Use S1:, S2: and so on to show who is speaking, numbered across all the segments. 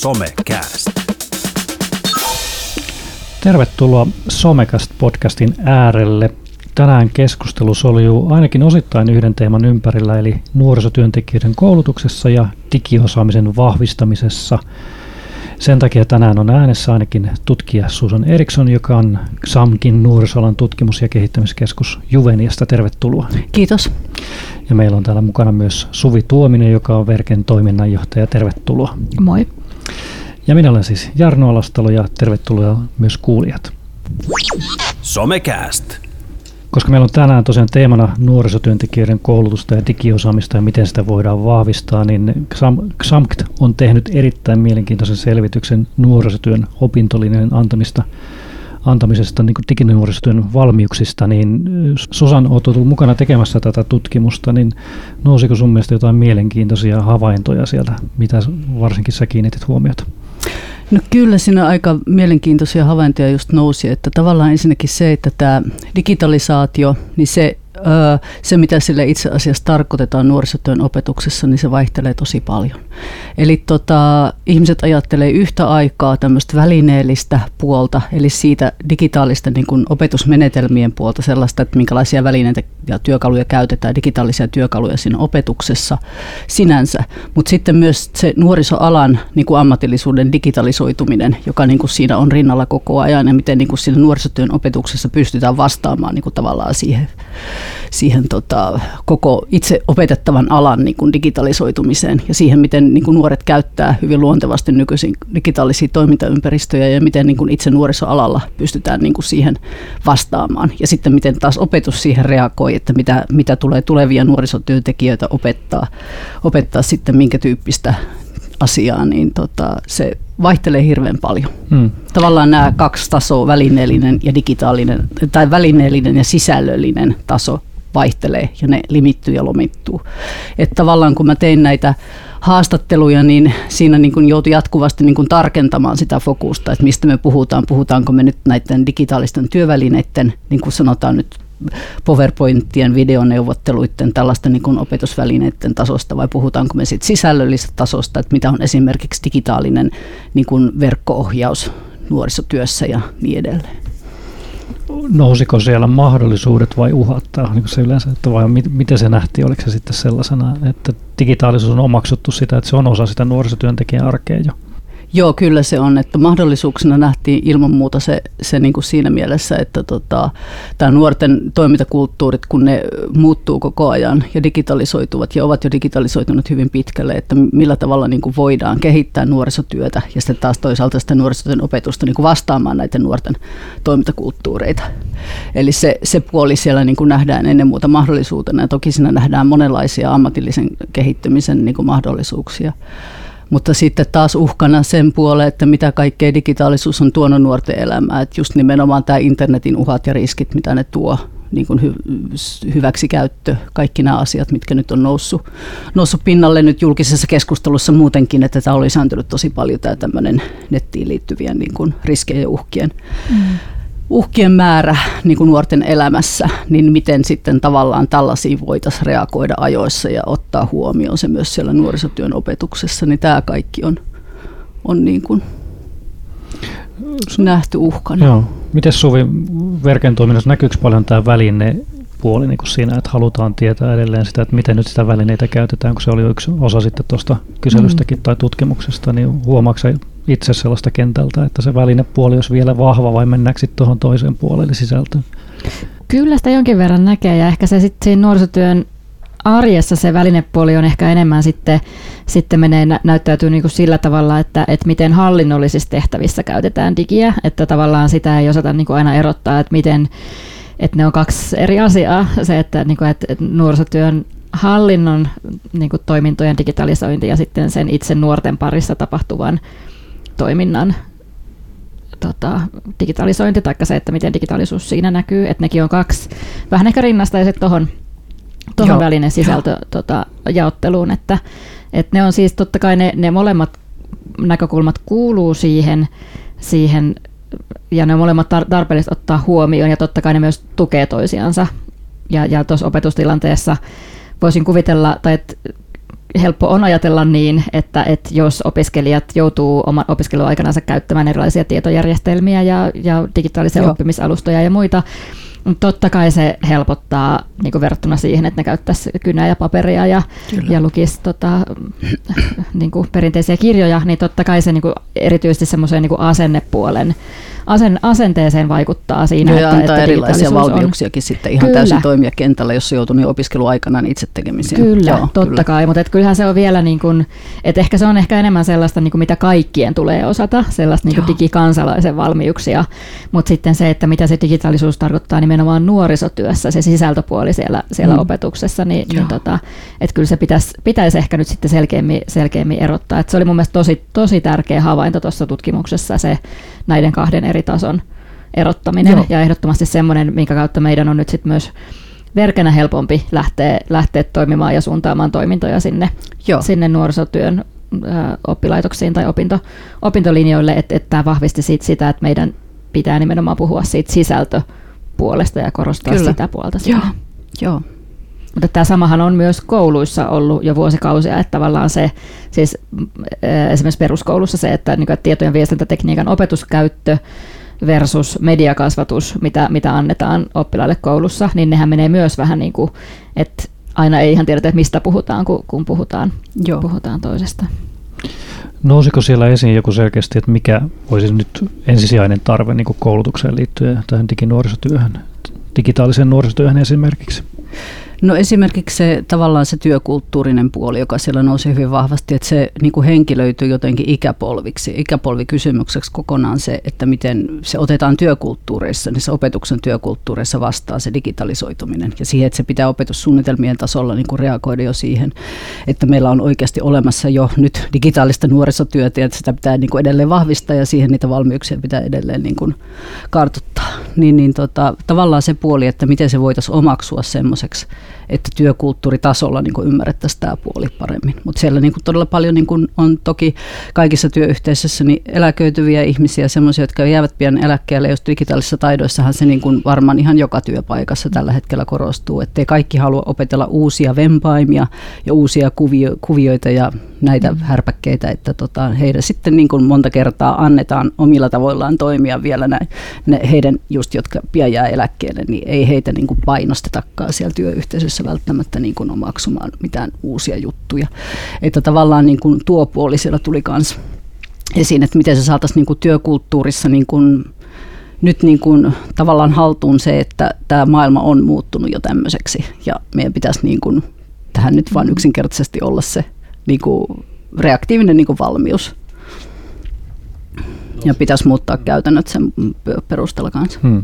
S1: Somecast.
S2: Tervetuloa Somecast-podcastin äärelle. Tänään keskustelu soljuu ainakin osittain yhden teeman ympärillä, eli nuorisotyöntekijöiden koulutuksessa ja digiosaamisen vahvistamisessa. Sen takia tänään on äänessä ainakin tutkija Susan Eriksson, joka on XAMKin nuorisoalan tutkimus- ja kehittämiskeskus Juveniasta. Tervetuloa.
S3: Kiitos.
S2: Ja meillä on täällä mukana myös Suvi Tuominen, joka on Verken toiminnanjohtaja. Tervetuloa.
S3: Moi.
S2: Ja minä olen siis Jarno Alastalo ja tervetuloa myös kuulijat.
S1: Somecast.
S2: Koska meillä on tänään tosiaan teemana nuorisotyöntekijöiden koulutusta ja digiosaamista ja miten sitä voidaan vahvistaa, niin XAMKT on tehnyt erittäin mielenkiintoisen selvityksen nuorisotyön opintolinjan antamista antamisesta niin diginuorisotyön valmiuksista, niin Susan, olet ollut mukana tekemässä tätä tutkimusta, niin nousiko sun mielestä jotain mielenkiintoisia havaintoja sieltä, mitä varsinkin sä kiinnitit huomiota?
S3: No kyllä siinä aika mielenkiintoisia havaintoja just nousi, että tavallaan ensinnäkin se, että tämä digitalisaatio, niin se se, mitä sille itse asiassa tarkoitetaan nuorisotyön opetuksessa, niin se vaihtelee tosi paljon. Eli tota, ihmiset ajattelee yhtä aikaa tämmöistä välineellistä puolta, eli siitä digitaalisten niin kuin opetusmenetelmien puolta, sellaista, että minkälaisia välineitä ja työkaluja käytetään, digitaalisia työkaluja siinä opetuksessa sinänsä, mutta sitten myös se nuorisoalan niin kuin ammatillisuuden digitalisoituminen, joka niin kuin siinä on rinnalla koko ajan, ja miten niin kuin siinä nuorisotyön opetuksessa pystytään vastaamaan niin kuin tavallaan siihen siihen tota, koko itse opetettavan alan niin kuin digitalisoitumiseen ja siihen, miten niin kuin nuoret käyttää hyvin luontevasti nykyisin digitaalisia toimintaympäristöjä ja miten niin kuin itse nuorisoalalla pystytään niin kuin siihen vastaamaan. Ja sitten miten taas opetus siihen reagoi, että mitä, mitä tulee tulevia nuorisotyöntekijöitä opettaa, opettaa sitten minkä tyyppistä asiaa, niin tota, se vaihtelee hirveän paljon. Hmm. Tavallaan nämä kaksi tasoa, välineellinen ja digitaalinen, tai välineellinen ja sisällöllinen taso vaihtelee ja ne limittyy ja lomittuu. Että tavallaan kun mä tein näitä haastatteluja, niin siinä niin kuin joutui jatkuvasti niin kuin tarkentamaan sitä fokusta, että mistä me puhutaan. Puhutaanko me nyt näiden digitaalisten työvälineiden, niin kuin sanotaan nyt PowerPointien, videoneuvotteluiden, tällaisten niin opetusvälineiden tasosta vai puhutaanko me sitten sisällöllisestä tasosta, että mitä on esimerkiksi digitaalinen niin kuin verkko-ohjaus nuorisotyössä ja niin edelleen.
S2: Nousiko siellä mahdollisuudet vai uhat? Niin se yleensä, että vai miten se nähtiin? Oliko se sitten sellaisena, että digitaalisuus on omaksuttu sitä, että se on osa sitä nuorisotyöntekijän arkea jo?
S3: Joo, kyllä se on, että mahdollisuuksena nähtiin ilman muuta se, se niin kuin siinä mielessä, että tota, tämä nuorten toimintakulttuurit, kun ne muuttuu koko ajan ja digitalisoituvat ja ovat jo digitalisoituneet hyvin pitkälle, että millä tavalla niin kuin voidaan kehittää nuorisotyötä ja sitten taas toisaalta sitä nuorisotyön opetusta niin kuin vastaamaan näiden nuorten toimintakulttuureita. Eli se, se puoli siellä niin kuin nähdään ennen muuta mahdollisuutena ja toki siinä nähdään monenlaisia ammatillisen kehittymisen niin kuin mahdollisuuksia. Mutta sitten taas uhkana sen puoleen, että mitä kaikkea digitaalisuus on tuonut nuorten elämään. Että just nimenomaan tämä internetin uhat ja riskit, mitä ne tuo, niin kuin hy- hyväksikäyttö, kaikki nämä asiat, mitkä nyt on noussut, noussut pinnalle nyt julkisessa keskustelussa muutenkin, että tämä oli lisääntynyt tosi paljon tämä tämmöinen nettiin liittyvien niin kuin riskejä ja uhkien mm uhkien määrä niin kuin nuorten elämässä, niin miten sitten tavallaan tällaisiin voitaisiin reagoida ajoissa ja ottaa huomioon se myös siellä nuorisotyön opetuksessa, niin tämä kaikki on, on niin kuin nähty uhkana.
S2: Joo. Miten Suvi Verken toiminnassa näkyykö paljon tämä väline puoli niin kuin siinä, että halutaan tietää edelleen sitä, että miten nyt sitä välineitä käytetään, kun se oli yksi osa sitten tuosta kyselystäkin mm. tai tutkimuksesta, niin huomaatko itse sellaista kentältä, että se välinepuoli olisi vielä vahva vai mennäänkö sitten tuohon toiseen puolelle sisältöön?
S4: Kyllä sitä jonkin verran näkee ja ehkä se sitten siinä nuorisotyön arjessa se välinepuoli on ehkä enemmän sitten, sitten menee, näyttäytyy niin kuin sillä tavalla, että, että miten hallinnollisissa tehtävissä käytetään digiä, että tavallaan sitä ei osata niin kuin aina erottaa, että miten, että ne on kaksi eri asiaa. Se, että, niin kuin, että nuorisotyön hallinnon niin kuin toimintojen digitalisointi ja sitten sen itse nuorten parissa tapahtuvan toiminnan tota, digitalisointi, tai se, että miten digitaalisuus siinä näkyy, että nekin on kaksi vähän ehkä rinnastaiset tuohon tuohon välinen sisältö tota, jaotteluun, että, että ne on siis totta kai ne, ne molemmat näkökulmat kuuluu siihen, siihen ja ne on molemmat tarpeellista ottaa huomioon ja totta kai ne myös tukee toisiansa. Ja, ja tuossa opetustilanteessa voisin kuvitella, tai että helppo on ajatella niin, että, että jos opiskelijat joutuu oman opiskeluaikanansa käyttämään erilaisia tietojärjestelmiä ja, ja digitaalisia Joo. oppimisalustoja ja muita, Totta kai se helpottaa niin kuin verrattuna siihen, että ne käyttäisi kynää ja paperia ja, ja lukisi tota, niin kuin perinteisiä kirjoja, niin totta kai se niin kuin, erityisesti semmoiseen niin asennepuolen asen, asenteeseen vaikuttaa siinä.
S3: Ja että, antaa että erilaisia valmiuksiakin on. sitten ihan kyllä. täysin toimia kentällä, jos se joutuu niin opiskeluaikana itse tekemiseen.
S4: Kyllä, Joo, totta kyllä. kai, mutta et kyllähän se on vielä, niin kuin, että ehkä se on ehkä enemmän sellaista, niin kuin mitä kaikkien tulee osata, sellaista niin kuin digikansalaisen valmiuksia, mutta sitten se, että mitä se digitaalisuus tarkoittaa nimenomaan nuorisotyössä, se sisältöpuoli siellä, siellä mm. opetuksessa, niin, niin tota, että kyllä se pitäisi, pitäisi ehkä nyt sitten selkeämmin, selkeämmin erottaa. Et se oli mun mielestä tosi, tosi tärkeä havainto tuossa tutkimuksessa se näiden kahden eri tason erottaminen Joo. ja ehdottomasti semmoinen, minkä kautta meidän on nyt sitten myös verkenä helpompi lähteä, lähteä toimimaan ja suuntaamaan toimintoja sinne, Joo. sinne nuorisotyön oppilaitoksiin tai opinto, opintolinjoille, että, että tämä vahvisti siitä sitä, että meidän pitää nimenomaan puhua siitä sisältöpuolesta ja korostaa Kyllä. sitä puolta.
S3: Joo. Joo.
S4: Mutta tämä samahan on myös kouluissa ollut jo vuosikausia, että tavallaan se, siis esimerkiksi peruskoulussa se, että, niin kuin, että tietojen viestintätekniikan opetuskäyttö versus mediakasvatus, mitä, mitä annetaan oppilaille koulussa, niin nehän menee myös vähän niin kuin, että aina ei ihan tiedetä, että mistä puhutaan, kun, kun puhutaan, Joo. puhutaan toisesta.
S2: Nousiko siellä esiin joku selkeästi, että mikä olisi nyt ensisijainen tarve niin koulutukseen liittyen tähän diginuorisotyöhön, digitaaliseen nuorisotyöhön esimerkiksi?
S3: No esimerkiksi se tavallaan se työkulttuurinen puoli, joka siellä nousi hyvin vahvasti, että se niin kuin henkilöityy jotenkin ikäpolviksi, ikäpolvikysymykseksi kokonaan se, että miten se otetaan työkulttuureissa, niin se opetuksen työkulttuureissa vastaa se digitalisoituminen ja siihen, että se pitää opetussuunnitelmien tasolla niin kuin reagoida jo siihen, että meillä on oikeasti olemassa jo nyt digitaalista nuorisotyötä ja että sitä pitää niin kuin edelleen vahvistaa ja siihen niitä valmiuksia pitää edelleen niin kuin kartuttaa. Niin, niin tota, tavallaan se puoli, että miten se voitaisiin omaksua semmoiseksi että työkulttuuritasolla niin ymmärrettäisiin tämä puoli paremmin. Mutta siellä niin kuin todella paljon niin kuin on toki kaikissa työyhteisöissä niin eläköityviä ihmisiä, sellaisia, jotka jäävät pian eläkkeelle, jos digitaalisissa taidoissahan se niin kuin varmaan ihan joka työpaikassa tällä hetkellä korostuu, ettei kaikki halua opetella uusia vempaimia ja uusia kuvio, kuvioita ja näitä härpäkkeitä, että tota, heidän sitten niin kuin monta kertaa annetaan omilla tavoillaan toimia vielä näin, ne, heidän just, jotka pian jää eläkkeelle, niin ei heitä niin kuin painostetakaan siellä työyhteisössä välttämättä niin kuin omaksumaan mitään uusia juttuja. Että tavallaan niin kuin tuo puoli siellä tuli myös esiin, että miten se saataisiin niin kuin työkulttuurissa niin kuin nyt niin kuin tavallaan haltuun se, että tämä maailma on muuttunut jo tämmöiseksi ja meidän pitäisi niin kuin tähän nyt vain yksinkertaisesti olla se niin kuin reaktiivinen niin kuin valmius. Ja pitäisi muuttaa käytännöt sen perusteella kanssa. Hmm.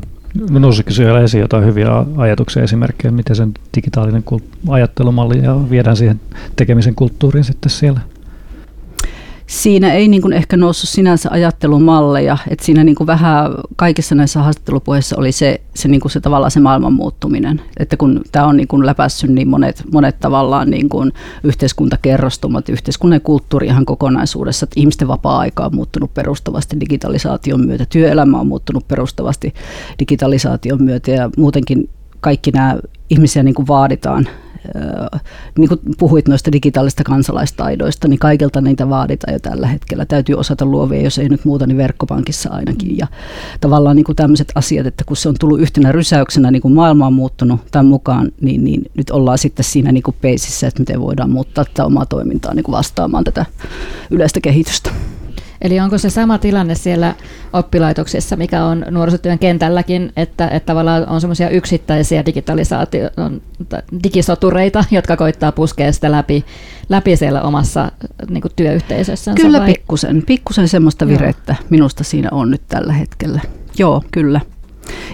S2: No siellä esiin jotain hyviä ajatuksia, esimerkkejä, miten sen digitaalinen ajattelumalli ja viedään siihen tekemisen kulttuuriin sitten siellä?
S3: Siinä ei niin kuin ehkä noussut sinänsä ajattelumalleja, että siinä niin kuin vähän kaikissa näissä haastattelupuheissa oli se, se, niin kuin se tavallaan se maailman muuttuminen, että kun tämä on niin kuin läpässyt niin monet, monet tavallaan niin kuin yhteiskuntakerrostumat, yhteiskunnan kulttuuri ihan kokonaisuudessa, että ihmisten vapaa-aika on muuttunut perustavasti digitalisaation myötä, työelämä on muuttunut perustavasti digitalisaation myötä ja muutenkin kaikki nämä ihmisiä niin kuin vaaditaan niin kuin puhuit noista digitaalista kansalaistaidoista, niin kaikilta niitä vaaditaan jo tällä hetkellä. Täytyy osata luovia, jos ei nyt muuta, niin verkkopankissa ainakin. Ja tavallaan niin tämmöiset asiat, että kun se on tullut yhtenä rysäyksenä, niin kuin maailma on muuttunut tämän mukaan, niin, niin nyt ollaan sitten siinä niin kuin peisissä, että miten voidaan muuttaa tätä omaa toimintaa niin kuin vastaamaan tätä yleistä kehitystä.
S4: Eli onko se sama tilanne siellä oppilaitoksissa, mikä on nuorisotyön kentälläkin, että, että tavallaan on semmoisia yksittäisiä digitalisaatio, digisotureita, jotka koittaa puskea sitä läpi, läpi siellä omassa niin kuin työyhteisössä?
S3: Kyllä vai? pikkusen, pikkusen semmoista virettä Joo. minusta siinä on nyt tällä hetkellä. Joo, kyllä.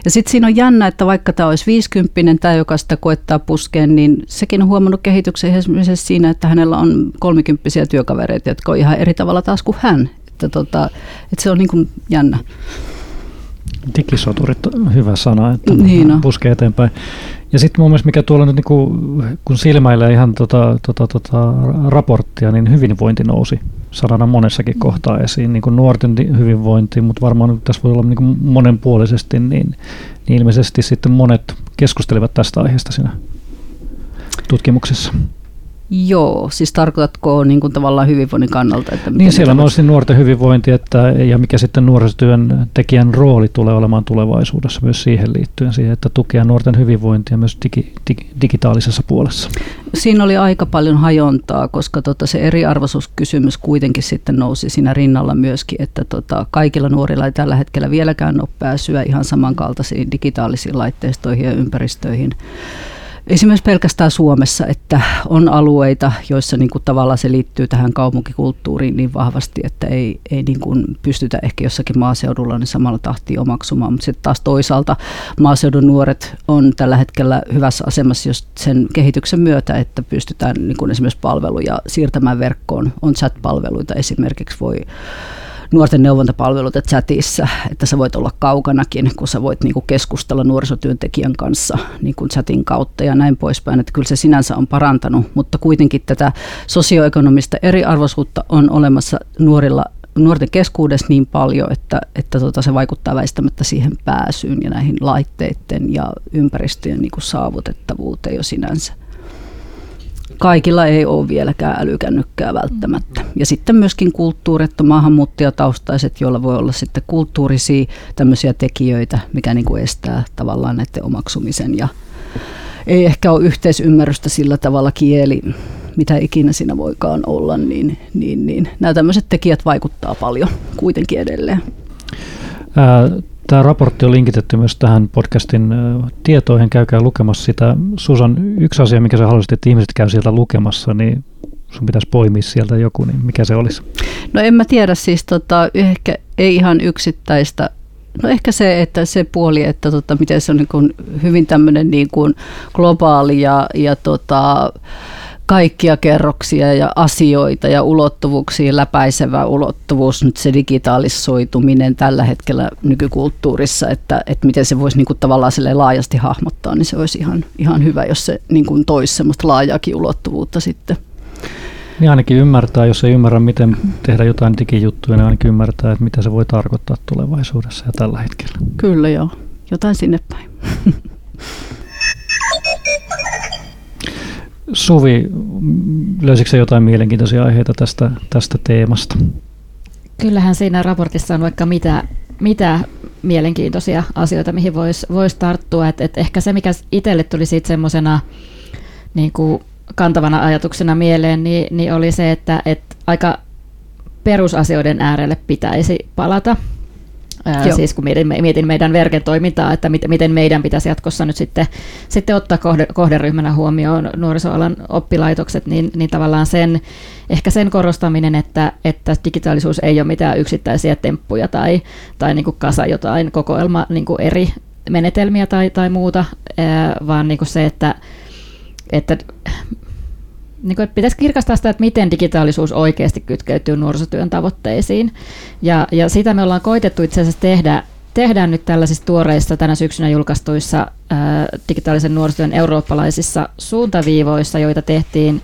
S3: Ja sitten siinä on jännä, että vaikka tämä olisi 50 tämä, joka sitä koettaa puskeen, niin sekin on huomannut kehityksen esimerkiksi siinä, että hänellä on kolmikymppisiä työkavereita, jotka on ihan eri tavalla taas kuin hän että, tota, että se on niin kuin jännä.
S2: Digisoturit on hyvä sana, että niin no. puskee eteenpäin. Ja sitten mun mielestä mikä tuolla nyt, niin kun, silmäilee ihan tota, tota, tota, raporttia, niin hyvinvointi nousi sanana monessakin kohtaa esiin. Niin kuin nuorten hyvinvointi, mutta varmaan tässä voi olla niin kuin monenpuolisesti, niin, niin ilmeisesti sitten monet keskustelivat tästä aiheesta siinä tutkimuksessa.
S3: Joo, siis tarkoitatko niin kuin tavallaan hyvinvoinnin kannalta? Että
S2: niin siellä nousi nuorten hyvinvointi että, ja mikä sitten nuorisotyön tekijän rooli tulee olemaan tulevaisuudessa myös siihen liittyen, siihen, että tukea nuorten hyvinvointia myös digi, dig, digitaalisessa puolessa.
S3: Siinä oli aika paljon hajontaa, koska tota se eriarvoisuuskysymys kuitenkin sitten nousi siinä rinnalla myöskin, että tota kaikilla nuorilla ei tällä hetkellä vieläkään ole pääsyä ihan samankaltaisiin digitaalisiin laitteistoihin ja ympäristöihin esimerkiksi pelkästään Suomessa, että on alueita, joissa niin kuin tavallaan se liittyy tähän kaupunkikulttuuriin niin vahvasti, että ei, ei niin kuin pystytä ehkä jossakin maaseudulla niin samalla tahtiin omaksumaan. Mutta sitten taas toisaalta maaseudun nuoret on tällä hetkellä hyvässä asemassa just sen kehityksen myötä, että pystytään niin kuin esimerkiksi palveluja siirtämään verkkoon. On chat-palveluita esimerkiksi, voi nuorten neuvontapalvelut chatissa, että sä voit olla kaukanakin, kun sä voit niin kuin keskustella nuorisotyöntekijän kanssa niin kuin chatin kautta ja näin poispäin. Että kyllä se sinänsä on parantanut, mutta kuitenkin tätä sosioekonomista eriarvoisuutta on olemassa nuorilla nuorten keskuudessa niin paljon, että, että tota, se vaikuttaa väistämättä siihen pääsyyn ja näihin laitteiden ja ympäristöjen niin kuin saavutettavuuteen jo sinänsä kaikilla ei ole vieläkään älykännykkää välttämättä. Ja sitten myöskin kulttuurit, maahanmuuttajataustaiset, joilla voi olla sitten kulttuurisia tämmöisiä tekijöitä, mikä niin kuin estää tavallaan näiden omaksumisen ja ei ehkä ole yhteisymmärrystä sillä tavalla kieli, mitä ikinä siinä voikaan olla, niin, niin, niin nämä tämmöiset tekijät vaikuttaa paljon kuitenkin edelleen.
S2: Tämä raportti on linkitetty myös tähän podcastin tietoihin. Käykää lukemassa sitä. Susan, yksi asia, mikä sä haluaisit, että ihmiset käy sieltä lukemassa, niin sun pitäisi poimia sieltä joku, niin mikä se olisi?
S3: No en mä tiedä, siis tota, ehkä ei ihan yksittäistä No ehkä se, että se puoli, että tota, miten se on niin kuin hyvin tämmöinen niin kuin globaali ja, ja tota, kaikkia kerroksia ja asioita ja ulottuvuuksia läpäisevä ulottuvuus, nyt se digitaalisoituminen tällä hetkellä nykykulttuurissa, että, että miten se voisi niin kuin tavallaan laajasti hahmottaa, niin se olisi ihan, ihan hyvä, jos se niin kuin toisi semmoista laajaakin ulottuvuutta sitten.
S2: Niin ainakin ymmärtää, jos ei ymmärrä, miten tehdä jotain digijuttuja, niin ainakin ymmärtää, että mitä se voi tarkoittaa tulevaisuudessa ja tällä hetkellä.
S3: Kyllä joo, jotain sinne päin.
S2: Suvi, löysitkö jotain mielenkiintoisia aiheita tästä, tästä teemasta?
S4: Kyllähän siinä raportissa on vaikka mitä, mitä mielenkiintoisia asioita, mihin voisi vois tarttua. Et, et ehkä se, mikä itselle tuli siitä semmoisena niin kantavana ajatuksena mieleen, niin, niin oli se, että et aika perusasioiden äärelle pitäisi palata. Ää, siis kun mietin, mietin meidän verken toimintaa, että miten meidän pitäisi jatkossa nyt sitten, sitten ottaa kohde, kohderyhmänä huomioon nuorisoalan oppilaitokset, niin, niin tavallaan sen, ehkä sen korostaminen, että, että digitaalisuus ei ole mitään yksittäisiä temppuja tai, tai niin kuin kasa jotain kokoelma niin kuin eri menetelmiä tai, tai muuta, ää, vaan niin kuin se, että, että niin kuin, että pitäisi kirkastaa sitä, että miten digitaalisuus oikeasti kytkeytyy nuorisotyön tavoitteisiin. Ja, ja sitä me ollaan koitettu itse asiassa tehdä, tehdään nyt tällaisissa tuoreissa tänä syksynä julkaistuissa ää, digitaalisen nuorisotyön eurooppalaisissa suuntaviivoissa, joita tehtiin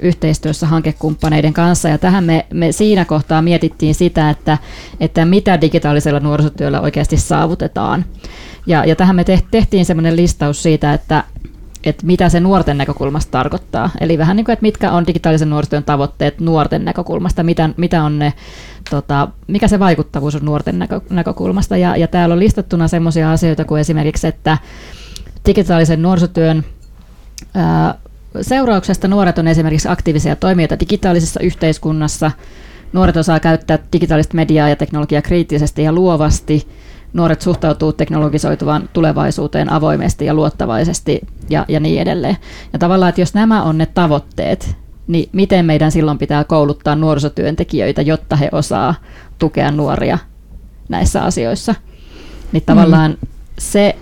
S4: yhteistyössä hankekumppaneiden kanssa. Ja tähän me, me siinä kohtaa mietittiin sitä, että, että mitä digitaalisella nuorisotyöllä oikeasti saavutetaan. Ja, ja tähän me tehtiin semmoinen listaus siitä, että, että mitä se nuorten näkökulmasta tarkoittaa. Eli vähän niin kuin, että mitkä on digitaalisen nuorisotyön tavoitteet nuorten näkökulmasta, mitä, mitä on ne, tota, mikä se vaikuttavuus on nuorten näkö, näkökulmasta. Ja, ja täällä on listattuna sellaisia asioita kuin esimerkiksi, että digitaalisen nuorisotyön ää, seurauksesta nuoret on esimerkiksi aktiivisia toimijoita digitaalisessa yhteiskunnassa, nuoret osaa käyttää digitaalista mediaa ja teknologiaa kriittisesti ja luovasti – nuoret suhtautuu teknologisoituvaan tulevaisuuteen avoimesti ja luottavaisesti ja, ja niin edelleen. Ja tavallaan, että jos nämä on ne tavoitteet, niin miten meidän silloin pitää kouluttaa nuorisotyöntekijöitä, jotta he osaa tukea nuoria näissä asioissa. Niin tavallaan mm. se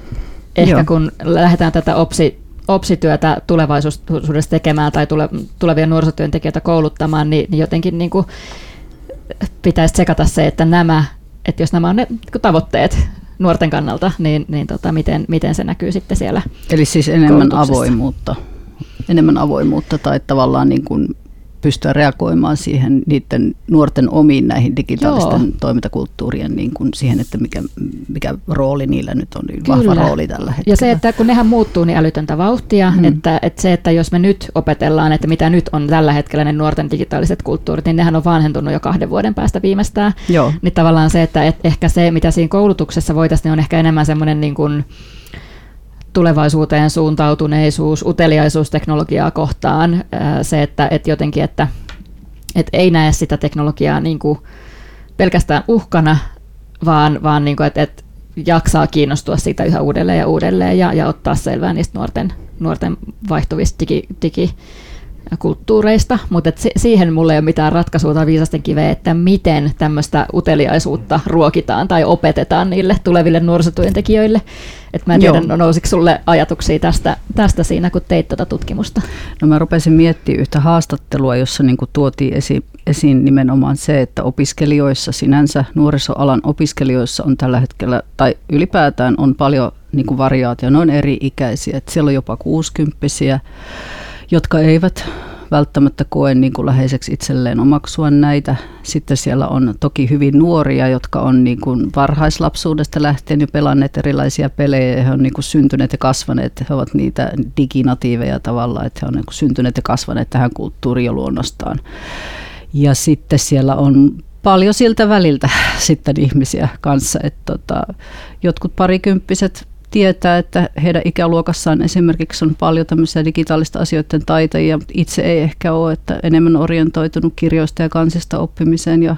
S4: ehkä Joo. kun lähdetään tätä OPSI, OPSI-työtä tulevaisuudessa tekemään tai tule, tulevia nuorisotyöntekijöitä kouluttamaan, niin, niin jotenkin niin kuin pitäisi tsekata se, että nämä että jos nämä on ne tavoitteet nuorten kannalta, niin, niin tota, miten, miten se näkyy sitten siellä
S3: Eli siis enemmän avoimuutta, enemmän avoimuutta tai tavallaan niin kuin pystyä reagoimaan siihen niiden nuorten omiin näihin digitaalisten Joo. toimintakulttuurien niin kuin siihen, että mikä, mikä rooli niillä nyt on, niin Kyllä. vahva rooli tällä hetkellä.
S4: Ja se, että kun nehän muuttuu niin älytöntä vauhtia, mm. että, että se, että jos me nyt opetellaan, että mitä nyt on tällä hetkellä ne nuorten digitaaliset kulttuurit, niin nehän on vanhentunut jo kahden vuoden päästä viimeistään. Joo. Niin tavallaan se, että et ehkä se, mitä siinä koulutuksessa voitaisiin, niin on ehkä enemmän semmoinen niin kuin, tulevaisuuteen suuntautuneisuus, uteliaisuus teknologiaa kohtaan, se, että, että jotenkin, että, että ei näe sitä teknologiaa niin kuin pelkästään uhkana, vaan, vaan niin kuin, että, että jaksaa kiinnostua siitä yhä uudelleen ja uudelleen ja, ja ottaa selvää niistä nuorten, nuorten vaihtuvista digi, digi kulttuureista, mutta et siihen mulle ei ole mitään ratkaisua tai viisasten kiveä, että miten tämmöistä uteliaisuutta ruokitaan tai opetetaan niille tuleville nuorisotyöntekijöille. Et mä en tiedä, Joo. nousiko sulle ajatuksia tästä, tästä siinä, kun teit tuota tutkimusta?
S3: No mä rupesin miettimään yhtä haastattelua, jossa niin tuotiin esi, esiin nimenomaan se, että opiskelijoissa sinänsä, nuorisoalan opiskelijoissa on tällä hetkellä, tai ylipäätään on paljon niin variaatio, ne on eri ikäisiä, että siellä on jopa 60 jotka eivät välttämättä koe niin kuin läheiseksi itselleen omaksua näitä. Sitten siellä on toki hyvin nuoria, jotka on niin kuin varhaislapsuudesta lähtien jo pelanneet erilaisia pelejä. He on niin syntyneet ja kasvaneet, he ovat niitä diginatiiveja tavallaan, että he on niin syntyneet ja kasvaneet tähän kulttuuriin jo luonnostaan. Ja sitten siellä on paljon siltä väliltä sitten ihmisiä kanssa, että tota, jotkut parikymppiset tietää, että heidän ikäluokassaan esimerkiksi on paljon tämmöisiä digitaalista asioiden taitajia. Itse ei ehkä ole, että enemmän orientoitunut kirjoista ja kansista oppimiseen ja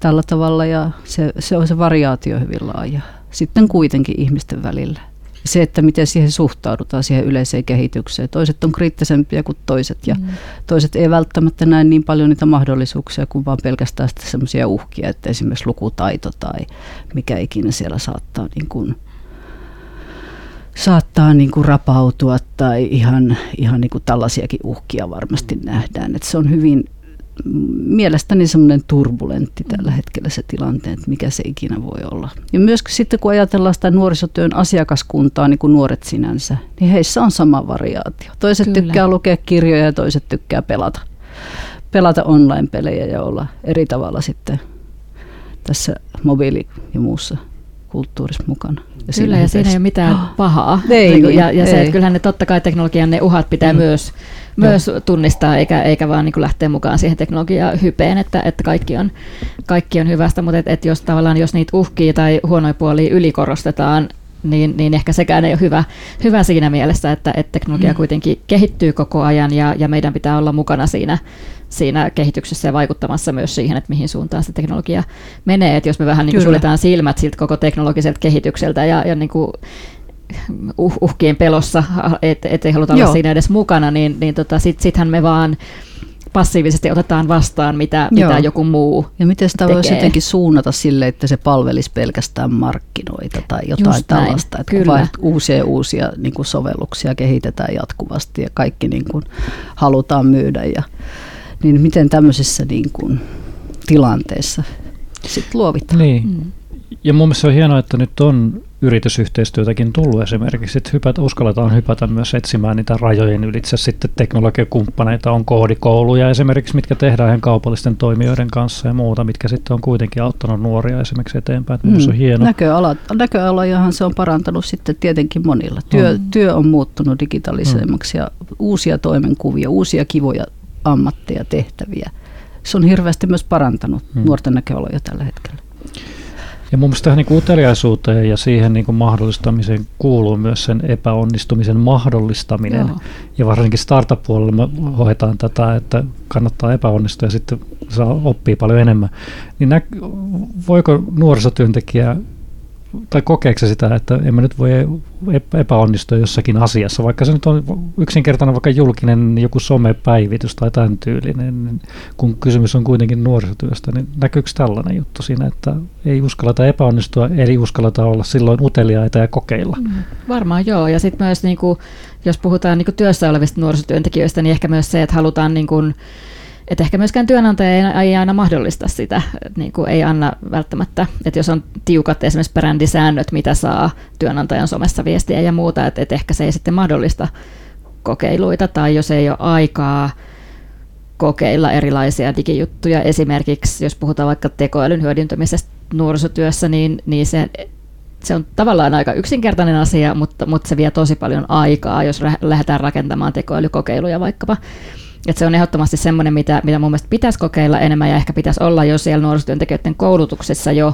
S3: tällä tavalla. Ja se, se on se variaatio hyvin laaja. Sitten kuitenkin ihmisten välillä. Se, että miten siihen suhtaudutaan, siihen yleiseen kehitykseen. Toiset on kriittisempiä kuin toiset ja mm. toiset ei välttämättä näe niin paljon niitä mahdollisuuksia kuin vaan pelkästään semmoisia uhkia, että esimerkiksi lukutaito tai mikä ikinä siellä saattaa niin kuin saattaa niin kuin rapautua tai ihan, ihan niin kuin tällaisiakin uhkia varmasti nähdään. Että se on hyvin mielestäni semmoinen turbulentti tällä hetkellä se tilanteen, että mikä se ikinä voi olla. Ja myös sitten kun ajatellaan sitä nuorisotyön asiakaskuntaa, niin kuin nuoret sinänsä, niin heissä on sama variaatio. Toiset Kyllä. tykkää lukea kirjoja ja toiset tykkää pelata. Pelata online-pelejä ja olla eri tavalla sitten tässä mobiili- ja muussa kulttuurissa mukana.
S4: Ja Kyllä, ja siinä ei ole mitään pahaa. Ei, niin, ja, ja ei. se, että kyllähän ne totta kai teknologian ne uhat pitää mm. myös, myös tunnistaa, eikä, eikä vaan niin lähteä mukaan siihen teknologian hypeen, että, että kaikki, on, kaikki on hyvästä, mutta et, et jos tavallaan jos niitä uhkia tai huonoja puolia ylikorostetaan, niin, niin ehkä sekään ei ole hyvä, hyvä siinä mielessä, että, että teknologia mm. kuitenkin kehittyy koko ajan ja, ja meidän pitää olla mukana siinä, siinä kehityksessä ja vaikuttamassa myös siihen, että mihin suuntaan se teknologia menee. Että jos me vähän niin kuin suljetaan silmät siltä koko teknologiselta kehitykseltä ja, ja niin kuin uh, uhkien pelossa, et ei haluta olla Joo. siinä edes mukana, niin, niin tota, sit, sittenhän me vaan passiivisesti otetaan vastaan, mitä, mitä joku muu
S3: Ja miten sitä voisi jotenkin suunnata sille, että se palvelisi pelkästään markkinoita tai jotain Just tällaista. Näin, että kyllä. Vain uusia uusia niin kuin sovelluksia kehitetään jatkuvasti ja kaikki niin kuin halutaan myydä. Ja, niin miten tämmöisessä niin kuin tilanteessa sitten luovitaan.
S2: Niin. Mm. Ja mun mielestä se on hienoa, että nyt on yritysyhteistyötäkin tullut esimerkiksi, että hypätä, uskalletaan hypätä myös etsimään niitä rajojen ylitse sitten teknologiakumppaneita, on koodikouluja esimerkiksi, mitkä tehdään ihan kaupallisten toimijoiden kanssa ja muuta, mitkä sitten on kuitenkin auttanut nuoria esimerkiksi eteenpäin. Mm. Se on hieno.
S3: Näköala, näköalajahan se on parantanut sitten tietenkin monilla. Työ, mm. työ on muuttunut digitaalisemmaksi mm. ja uusia toimenkuvia, uusia kivoja ammatteja, tehtäviä. Se on hirveästi myös parantanut mm. nuorten näköaloja tällä hetkellä.
S2: Ja mun mielestä tähän niin uteliaisuuteen ja siihen niin kuin mahdollistamiseen kuuluu myös sen epäonnistumisen mahdollistaminen. Joo. Ja varsinkin startup-puolella me hoidetaan tätä, että kannattaa epäonnistua ja sitten saa oppia paljon enemmän. Niin nä- voiko nuorisotyöntekijä tai kokeeko sitä, että emme nyt voi epäonnistua jossakin asiassa, vaikka se nyt on yksinkertainen vaikka julkinen joku somepäivitys tai tämän tyylinen, niin kun kysymys on kuitenkin nuorisotyöstä, niin näkyykö tällainen juttu siinä, että ei uskalleta epäonnistua, eli uskalleta olla silloin uteliaita ja kokeilla? Mm,
S4: varmaan joo, ja sitten myös niin kuin, jos puhutaan niin kuin työssä olevista nuorisotyöntekijöistä, niin ehkä myös se, että halutaan niin kuin, että ehkä myöskään työnantaja ei, ei aina mahdollista sitä, niin kuin ei anna välttämättä, että jos on tiukat esimerkiksi brändisäännöt, mitä saa työnantajan somessa viestiä ja muuta, että, että ehkä se ei sitten mahdollista kokeiluita, tai jos ei ole aikaa kokeilla erilaisia digijuttuja. Esimerkiksi jos puhutaan vaikka tekoälyn hyödyntämisestä nuorisotyössä, niin, niin se, se on tavallaan aika yksinkertainen asia, mutta, mutta se vie tosi paljon aikaa, jos lähdetään rakentamaan tekoälykokeiluja vaikkapa. Et se on ehdottomasti semmoinen, mitä, mitä mun mielestä pitäisi kokeilla enemmän ja ehkä pitäisi olla jo siellä nuorisotyöntekijöiden koulutuksessa jo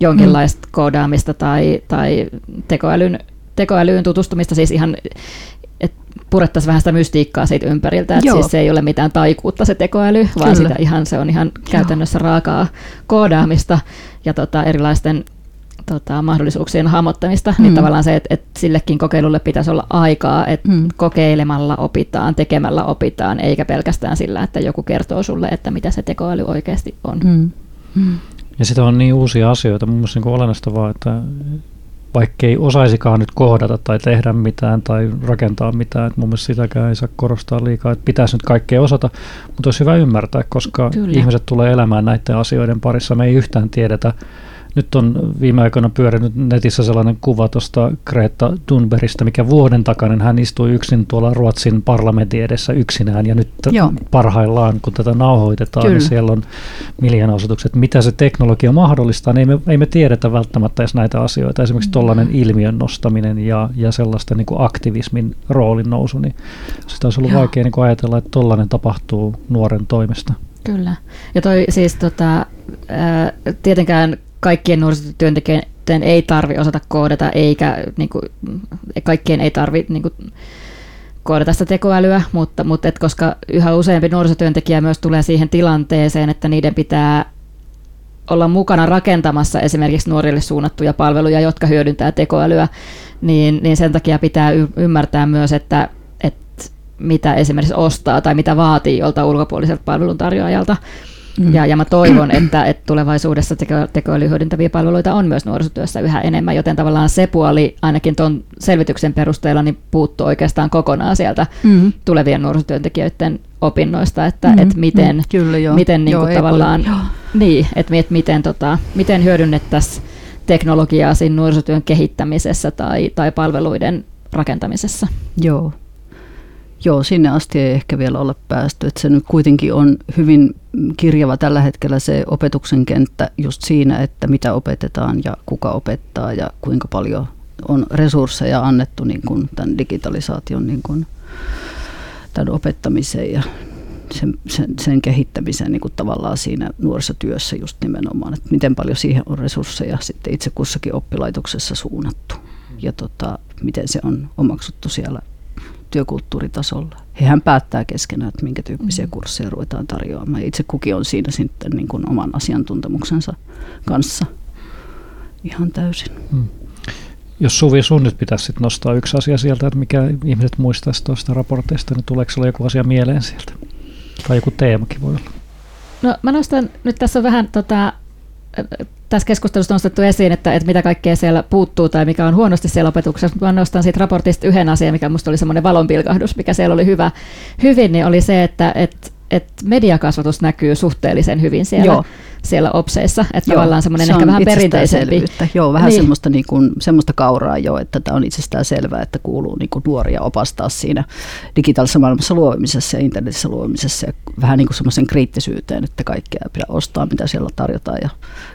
S4: jonkinlaista mm. koodaamista tai, tai tekoälyn, tekoälyyn tutustumista, siis ihan että purettaisiin vähän sitä mystiikkaa siitä ympäriltä, että siis se ei ole mitään taikuutta se tekoäly, vaan sitä ihan, se on ihan Joo. käytännössä raakaa koodaamista ja tota, erilaisten tota, mahdollisuuksien hahmottamista, niin mm. niin tavallaan se, että, että sillekin kokeilulle pitäisi olla aikaa, että mm. kokeilemalla opitaan, tekemällä opitaan, eikä pelkästään sillä, että joku kertoo sulle, että mitä se tekoäly oikeasti on. Mm.
S2: Mm. Ja sitä on niin uusia asioita, mun mielestä niin olennaista vaan, että vaikka ei osaisikaan nyt kohdata tai tehdä mitään tai rakentaa mitään, että mun mielestä sitäkään ei saa korostaa liikaa, että pitäisi nyt kaikkea osata, mutta olisi hyvä ymmärtää, koska Kyllä. ihmiset tulee elämään näiden asioiden parissa, me ei yhtään tiedetä, nyt on viime aikoina pyörinyt netissä sellainen kuva tuosta Greta Thunbergista, mikä vuoden takainen hän istui yksin tuolla Ruotsin parlamentin edessä yksinään ja nyt Joo. parhaillaan, kun tätä nauhoitetaan, niin Kyllä. niin siellä on miljoonaosoitukset, mitä se teknologia mahdollistaa, niin ei me, ei me tiedetä välttämättä edes näitä asioita. Esimerkiksi mm. tuollainen ilmiön nostaminen ja, ja sellaista niin kuin aktivismin roolin nousu, niin sitä olisi ollut Joo. vaikea niin kuin ajatella, että tuollainen tapahtuu nuoren toimesta.
S4: Kyllä. Ja toi siis tota, ää, tietenkään kaikkien nuorisotyöntekijöiden ei tarvi osata koodata, eikä niin kuin, kaikkien ei tarvi niin kuin, koodata sitä tekoälyä, mutta, mutta et koska yhä useampi nuorisotyöntekijä myös tulee siihen tilanteeseen, että niiden pitää olla mukana rakentamassa esimerkiksi nuorille suunnattuja palveluja, jotka hyödyntää tekoälyä, niin, niin sen takia pitää y- ymmärtää myös, että, että mitä esimerkiksi ostaa tai mitä vaatii jolta ulkopuoliselta palveluntarjoajalta. Mm. Ja, ja mä toivon, että, että tulevaisuudessa teko, tekoäly hyödyntäviä palveluita on myös nuorisotyössä yhä enemmän, joten tavallaan se puoli ainakin tuon selvityksen perusteella niin puuttuu oikeastaan kokonaan sieltä mm. tulevien nuorisotyöntekijöiden opinnoista, että mm. et miten, mm. Kyllä, joo. miten niin joo, tavallaan, niin, että et miten, tota, miten hyödynnettäisiin teknologiaa siinä nuorisotyön kehittämisessä tai, tai palveluiden rakentamisessa.
S3: Joo, Joo, sinne asti ei ehkä vielä ole päästy. Että se nyt kuitenkin on hyvin kirjava tällä hetkellä se opetuksen kenttä just siinä, että mitä opetetaan ja kuka opettaa ja kuinka paljon on resursseja annettu niin kuin tämän digitalisaation niin kuin tämän opettamiseen ja sen, sen, sen kehittämiseen niin kuin tavallaan siinä nuorisotyössä just nimenomaan, että miten paljon siihen on resursseja sitten itse kussakin oppilaitoksessa suunnattu ja tota, miten se on omaksuttu siellä työkulttuuritasolla. Hehän päättää keskenään, että minkä tyyppisiä mm. kursseja ruvetaan tarjoamaan. Itse kukin on siinä sitten niin kuin oman asiantuntemuksensa kanssa ihan täysin. Hmm.
S2: Jos Suvi sun nyt pitäisi sit nostaa yksi asia sieltä, että mikä ihmiset muistaisi tuosta raporteista, niin tuleeko sinulla joku asia mieleen sieltä? Tai joku teemakin voi olla.
S4: No mä nostan, nyt tässä on vähän tota, tässä keskustelussa nostettu esiin, että, että mitä kaikkea siellä puuttuu tai mikä on huonosti siellä opetuksessa. Mä nostan siitä raportista yhden asian, mikä minusta oli semmoinen valonpilkahdus, mikä siellä oli hyvä, hyvin, niin oli se, että, että, että mediakasvatus näkyy suhteellisen hyvin siellä. Joo siellä OPSeissa, että Joo, tavallaan semmoinen se ehkä vähän perinteisempi.
S3: Joo, vähän niin. semmoista, niin kuin, semmoista kauraa jo, että tämä on itsestään selvää, että kuuluu niin kuin nuoria opastaa siinä digitaalisessa maailmassa luomisessa ja internetissä luomisessa ja vähän niin kuin semmoisen kriittisyyteen, että kaikkea pitää ostaa, mitä siellä tarjotaan ja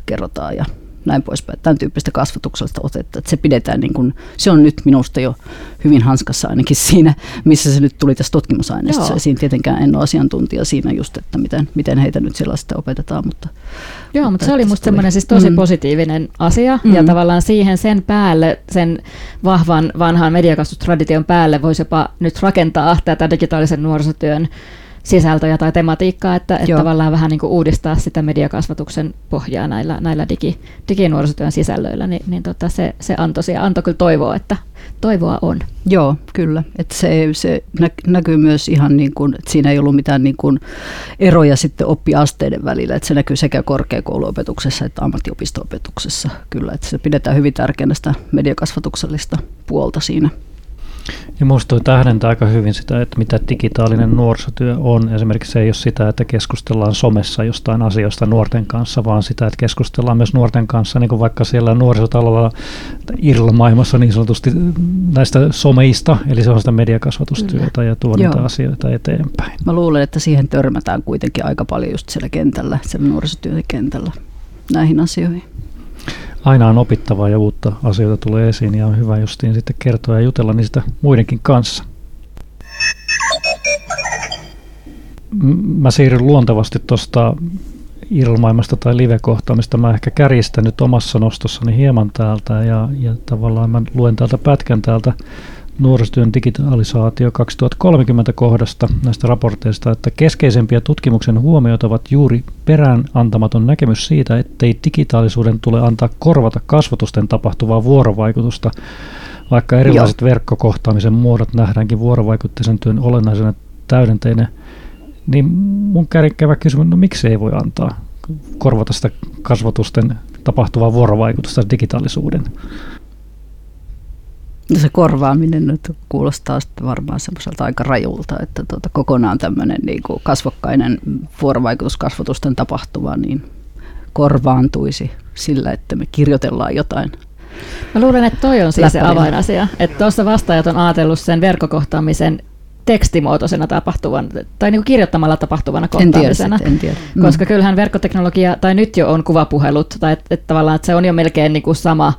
S3: kerrotaan ja näin poispäin. Tämän tyyppistä kasvatuksellista otetta, että se pidetään niin kuin, se on nyt minusta jo hyvin hanskassa ainakin siinä, missä se nyt tuli tässä tutkimusaineistossa. Ja siinä tietenkään en ole asiantuntija siinä just, että miten, miten heitä nyt sellaista opetetaan. Mutta,
S4: Joo, mutta, mutta se oli musta semmoinen siis tosi mm. positiivinen asia mm. ja tavallaan siihen sen päälle, sen vahvan vanhan mediakastustradition päälle voisi jopa nyt rakentaa tätä digitaalisen nuorisotyön sisältöjä tai tematiikkaa, että, että tavallaan vähän niin kuin uudistaa sitä mediakasvatuksen pohjaa näillä, näillä digi, diginuorisotyön sisällöillä, niin, niin tota se, se antoi, antoi kyllä toivoa, että toivoa on.
S3: Joo, kyllä. Että se, se näkyy myös ihan niin kuin, että siinä ei ollut mitään niin kuin eroja sitten oppiasteiden välillä, että se näkyy sekä korkeakouluopetuksessa että ammattiopistoopetuksessa kyllä, että se pidetään hyvin tärkeänä sitä mediakasvatuksellista puolta siinä.
S2: Ja minusta toi tähdentää aika hyvin sitä, että mitä digitaalinen nuorisotyö on. Esimerkiksi se ei ole sitä, että keskustellaan somessa jostain asioista nuorten kanssa, vaan sitä, että keskustellaan myös nuorten kanssa, niin kuin vaikka siellä nuorisotalolla Irla-maailmassa niin sanotusti näistä someista, eli se on sitä mediakasvatustyötä ja tuoda niitä asioita eteenpäin.
S3: Mä luulen, että siihen törmätään kuitenkin aika paljon just siellä kentällä, siellä nuorisotyökentällä näihin asioihin
S2: aina on opittavaa ja uutta asioita tulee esiin ja on hyvä justiin sitten kertoa ja jutella niistä muidenkin kanssa. Mä siirryn luontevasti tuosta ilmaimasta tai live-kohtaamista. Mä ehkä kärjistän nyt omassa nostossani hieman täältä ja, ja tavallaan mä luen täältä pätkän täältä nuorisotyön digitalisaatio 2030 kohdasta näistä raporteista, että keskeisempiä tutkimuksen huomioita ovat juuri perään antamaton näkemys siitä, ettei digitaalisuuden tule antaa korvata kasvatusten tapahtuvaa vuorovaikutusta, vaikka erilaiset Joo. verkkokohtaamisen muodot nähdäänkin vuorovaikutteisen työn olennaisena täydenteinä, niin mun kärkkävä kysymys, no miksi ei voi antaa korvata sitä kasvatusten tapahtuvaa vuorovaikutusta digitaalisuuden?
S3: No se korvaaminen nyt kuulostaa sitten varmaan semmoiselta aika rajulta, että tuota, kokonaan tämmöinen niin kuin kasvokkainen vuorovaikutus kasvatusten tapahtuva niin korvaantuisi sillä, että me kirjoitellaan jotain
S4: Mä luulen, että toi on siis se avainasia. Että tuossa vastaajat on ajatellut sen verkkokohtaamisen tekstimuotoisena tapahtuvan, tai niin kuin kirjoittamalla tapahtuvana kohtaamisena. En tiedä, en tiedä. Mm. Koska kyllähän verkkoteknologia, tai nyt jo on kuvapuhelut, tai että et tavallaan että se on jo melkein niin kuin sama,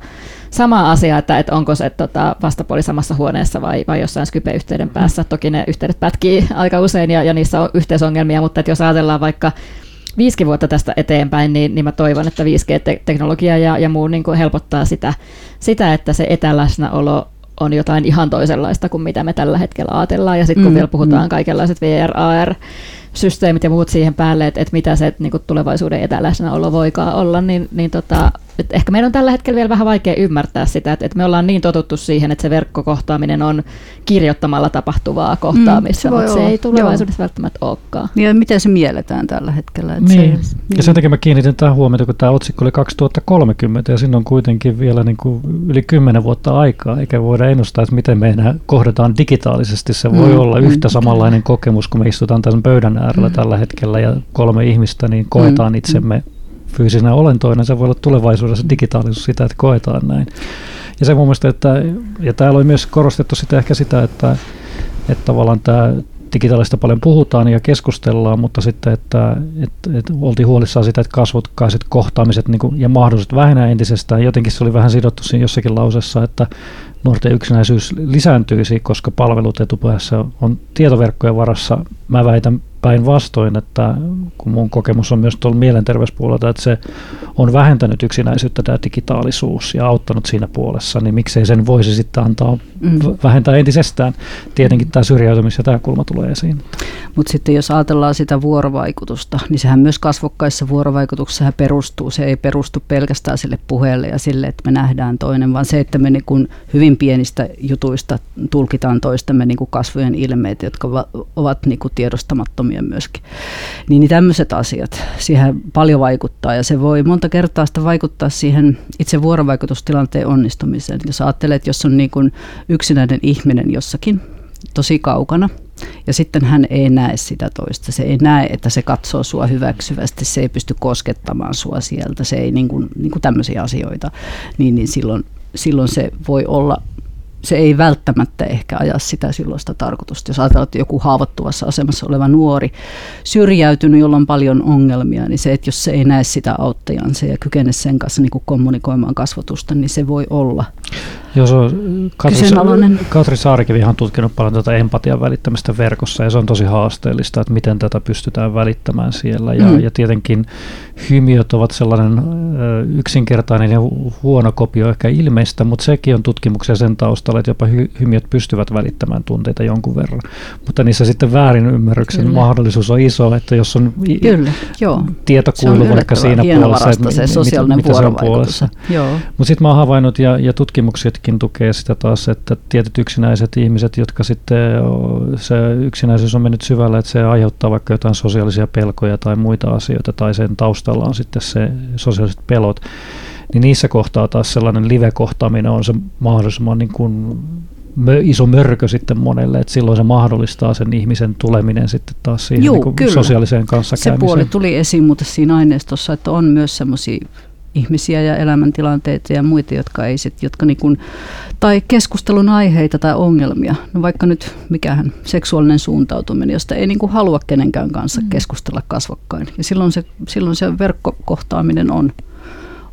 S4: sama asia, että, että onko se tota, vastapuoli samassa huoneessa vai, vai jossain Skype-yhteyden päässä. Toki ne yhteydet pätkii aika usein ja, ja niissä on yhteisongelmia, mutta että jos ajatellaan vaikka viisi vuotta tästä eteenpäin, niin, niin mä toivon, että 5G-teknologia ja, ja muu niin helpottaa sitä, sitä, että se etäläsnäolo on jotain ihan toisenlaista kuin mitä me tällä hetkellä ajatellaan. Ja sitten kun mm, vielä puhutaan mm. kaikenlaiset VR, AR, systeemit ja muut siihen päälle, että, että mitä se niin kuin tulevaisuuden etäläsnäolo voikaan olla, niin, niin tota, että ehkä meidän on tällä hetkellä vielä vähän vaikea ymmärtää sitä, että, että me ollaan niin totuttu siihen, että se verkkokohtaaminen on kirjoittamalla tapahtuvaa kohtaamista, mm, se mutta se ei tulevaisuudessa Joo. välttämättä olekaan.
S3: Ja miten se mielletään tällä hetkellä?
S2: Että niin. se, niin. Ja sen takia mä kiinnitin tähän huomiota, kun tämä otsikko oli 2030 ja siinä on kuitenkin vielä niin kuin yli 10 vuotta aikaa, eikä voida ennustaa, että miten me kohdataan digitaalisesti. Se voi mm, olla yhtä mm, samanlainen kokemus, kun me istutaan tämän pöydän äärellä mm. tällä hetkellä ja kolme ihmistä, niin koetaan mm, itsemme mm fyysisenä olentoina, se voi olla tulevaisuudessa digitaalisuus sitä, että koetaan näin. Ja se mun mielestä, että, ja täällä oli myös korostettu sitä ehkä sitä, että, että tavallaan tämä digitaalista paljon puhutaan ja keskustellaan, mutta sitten, että, että, että oltiin huolissaan sitä, että kasvotkaiset kohtaamiset niin kuin, ja mahdolliset vähenää entisestään. Jotenkin se oli vähän sidottu siinä jossakin lausessa, että nuorten yksinäisyys lisääntyisi, koska palvelut etupäässä on tietoverkkojen varassa. Mä väitän päinvastoin, että kun mun kokemus on myös tuolla mielenterveyspuolelta, että se on vähentänyt yksinäisyyttä tämä digitaalisuus ja auttanut siinä puolessa, niin miksei sen voisi sitten antaa mm. vähentää entisestään. Tietenkin tämä syrjäytymis- ja tämä kulma tulee esiin.
S3: Mutta sitten jos ajatellaan sitä vuorovaikutusta, niin sehän myös kasvokkaissa vuorovaikutuksessa perustuu. Se ei perustu pelkästään sille puheelle ja sille, että me nähdään toinen, vaan se, että me niin kun hyvin pienistä jutuista tulkitaan toistemme niin kuin kasvojen ilmeet, jotka ovat niin kuin tiedostamattomia myöskin. Niin, niin tämmöiset asiat siihen paljon vaikuttaa ja se voi monta kertaa sitä vaikuttaa siihen itse vuorovaikutustilanteen onnistumiseen. Jos ajattelet, jos on niin kuin yksinäinen ihminen jossakin tosi kaukana, ja sitten hän ei näe sitä toista. Se ei näe, että se katsoo sua hyväksyvästi, se ei pysty koskettamaan sua sieltä, se ei niin kuin, niin kuin tämmöisiä asioita. Niin, niin silloin, silloin se voi olla se ei välttämättä ehkä aja sitä silloista tarkoitusta. Jos ajatellaan, että joku haavoittuvassa asemassa oleva nuori syrjäytynyt, jolla on paljon ongelmia, niin se, että jos se ei näe sitä auttajansa ja kykene sen kanssa niin kuin kommunikoimaan kasvatusta, niin se voi olla
S2: Joo, se on, Katri, Katri Saarikin on tutkinut paljon tätä empatian välittämistä verkossa ja se on tosi haasteellista, että miten tätä pystytään välittämään siellä. Ja, mm. ja tietenkin hymiöt ovat sellainen yksinkertainen ja huono kopio ehkä ilmeistä, mutta sekin on tutkimuksia sen taustalla, että jopa hy, hymiöt pystyvät välittämään tunteita jonkun verran. Mutta niissä sitten väärin ymmärryksen Kyllä. mahdollisuus on iso, että jos on Kyllä, joo. tietokuilu vaikka siinä puolessa,
S3: että se sosiaalinen mit, vuorovaikutus.
S2: Mutta sitten mä oon havainnut ja, ja tutkimuksetkin tukee sitä taas, että tietyt yksinäiset ihmiset, jotka sitten se yksinäisyys on mennyt syvälle, että se aiheuttaa vaikka jotain sosiaalisia pelkoja tai muita asioita tai sen taustalla on sitten se sosiaaliset pelot, niin niissä kohtaa taas sellainen live-kohtaaminen on se mahdollisimman niin kuin iso mörkö sitten monelle, että silloin se mahdollistaa sen ihmisen tuleminen sitten taas siihen
S3: Juu,
S2: niin
S3: kyllä.
S2: sosiaaliseen kanssakäymiseen.
S3: Se puoli tuli esiin mutta siinä aineistossa, että on myös semmoisia ihmisiä ja elämäntilanteita ja muita, jotka ei sit, jotka niin kuin, tai keskustelun aiheita tai ongelmia. No vaikka nyt mikähän seksuaalinen suuntautuminen, josta ei niin kuin halua kenenkään kanssa mm. keskustella kasvokkain. Ja silloin se, silloin se verkkokohtaaminen on,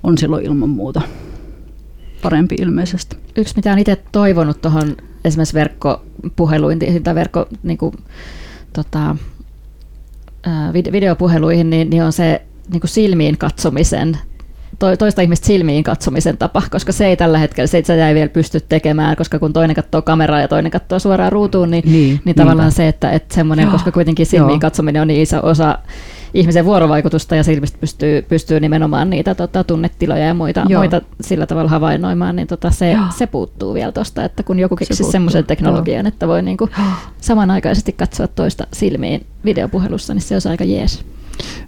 S3: on silloin ilman muuta parempi ilmeisesti.
S4: Yksi, mitä olen itse toivonut tuohon esimerkiksi verkkopuheluihin tai verkko, niin kuin, tota, videopuheluihin, niin, niin on se niin kuin silmiin katsomisen toista ihmistä silmiin katsomisen tapa, koska se ei tällä hetkellä, se itse ei vielä pysty tekemään, koska kun toinen katsoo kameraa ja toinen katsoo suoraan ruutuun, niin, niin, niin tavallaan se, että, että semmoinen, koska kuitenkin silmiin Joo. katsominen on niin iso osa ihmisen vuorovaikutusta ja silmistä pystyy, pystyy nimenomaan niitä tota, tunnetiloja ja muita, muita sillä tavalla havainnoimaan, niin tota, se, se puuttuu vielä tuosta, että kun joku keksisi se semmoisen teknologian, Joo. että voi niinku samanaikaisesti katsoa toista silmiin videopuhelussa, niin se olisi aika jees.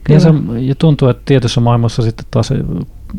S2: Ja, se, ja tuntuu, että tietyssä maailmassa sitten taas